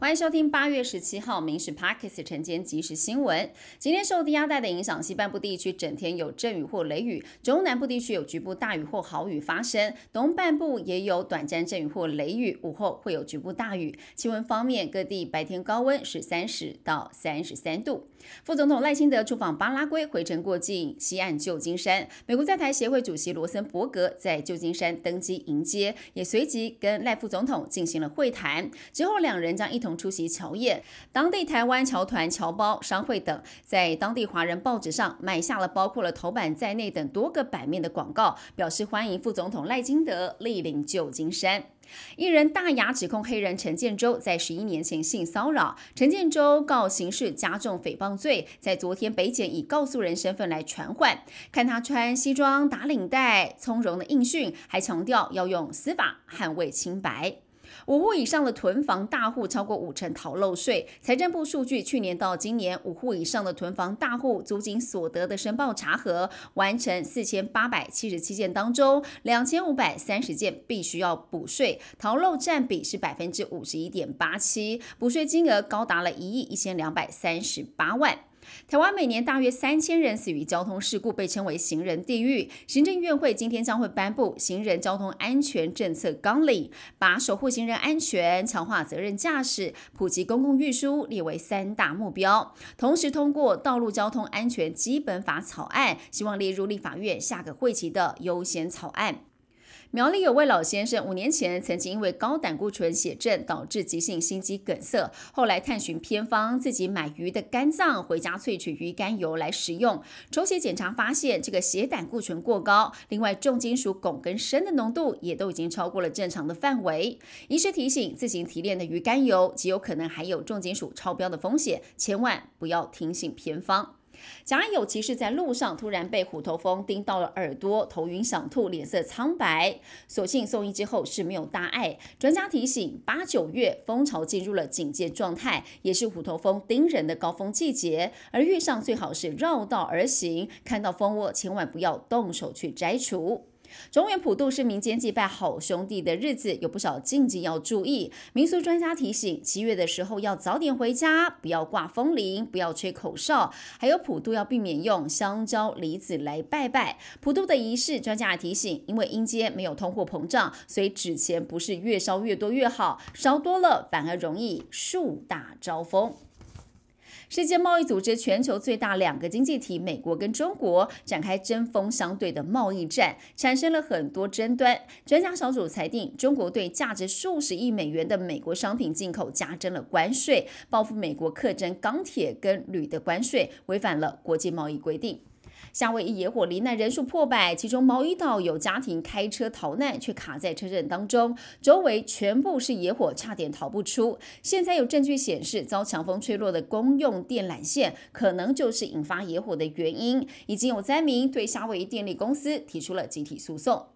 欢迎收听八月十七号《民事 Parkes》晨间即时新闻。今天受低压带的影响，西半部地区整天有阵雨或雷雨，中南部地区有局部大雨或豪雨发生，东半部也有短暂阵雨或雷雨，午后会有局部大雨。气温方面，各地白天高温是三十到三十三度。副总统赖清德出访巴拉圭，回程过境西岸旧金山。美国在台协会主席罗森伯格在旧金山登机迎接，也随即跟赖副总统进行了会谈。之后，两人将一同。出席侨宴，当地台湾侨团、侨胞商会等在当地华人报纸上买下了包括了头版在内等多个版面的广告，表示欢迎副总统赖金德莅临旧金山。艺人大牙指控黑人陈建州在十一年前性骚扰，陈建州告刑事加重诽谤罪，在昨天北检以告诉人身份来传唤，看他穿西装打领带，从容的应讯，还强调要用司法捍卫清白。五户以上的囤房大户超过五成逃漏税。财政部数据，去年到今年，五户以上的囤房大户租金所得的申报查核完成四千八百七十七件当中，两千五百三十件必须要补税，逃漏占比是百分之五十一点八七，补税金额高达了一亿一千两百三十八万。台湾每年大约三千人死于交通事故，被称为行人地狱。行政院会今天将会颁布行人交通安全政策纲领，把守护行人安全、强化责任驾驶、普及公共运输列为三大目标。同时通过道路交通安全基本法草案，希望列入立法院下个会期的优先草案。苗栗有位老先生，五年前曾经因为高胆固醇血症导致急性心肌梗塞，后来探寻偏方，自己买鱼的肝脏回家萃取鱼肝油来食用。抽血检查发现这个血胆固醇过高，另外重金属汞跟砷的浓度也都已经超过了正常的范围。医师提醒，自行提炼的鱼肝油极有可能含有重金属超标的风险，千万不要听信偏方。甲有骑士在路上突然被虎头蜂叮到了耳朵，头晕想吐，脸色苍白，所幸送医之后是没有大碍。专家提醒，八九月蜂巢进入了警戒状态，也是虎头蜂叮人的高峰季节，而遇上最好是绕道而行，看到蜂窝千万不要动手去摘除。中原普渡是民间祭拜好兄弟的日子，有不少禁忌要注意。民俗专家提醒，七月的时候要早点回家，不要挂风铃，不要吹口哨，还有普渡要避免用香蕉、梨子来拜拜。普渡的仪式，专家提醒，因为阴间没有通货膨胀，所以纸钱不是越烧越多越好，烧多了反而容易树大招风。世界贸易组织全球最大两个经济体美国跟中国展开针锋相对的贸易战，产生了很多争端。专家小组裁定，中国对价值数十亿美元的美国商品进口加征了关税，报复美国课征钢铁跟铝的关税，违反了国际贸易规定。夏威夷野火罹难人数破百，其中毛伊岛有家庭开车逃难，却卡在车阵当中，周围全部是野火，差点逃不出。现在有证据显示，遭强风吹落的公用电缆线，可能就是引发野火的原因。已经有灾民对夏威夷电力公司提出了集体诉讼。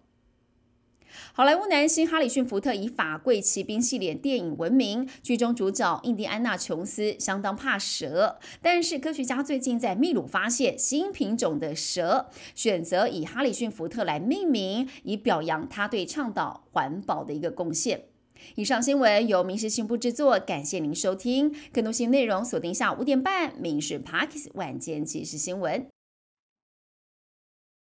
好莱坞男星哈里逊·福特以《法贵骑兵》系列电影闻名，剧中主角印第安纳·琼斯相当怕蛇，但是科学家最近在秘鲁发现新品种的蛇，选择以哈里逊·福特来命名，以表扬他对倡导环保的一个贡献。以上新闻由民事新部制作，感谢您收听，更多新内容锁定下午五点半《民事 Parkes 晚间即时新闻》。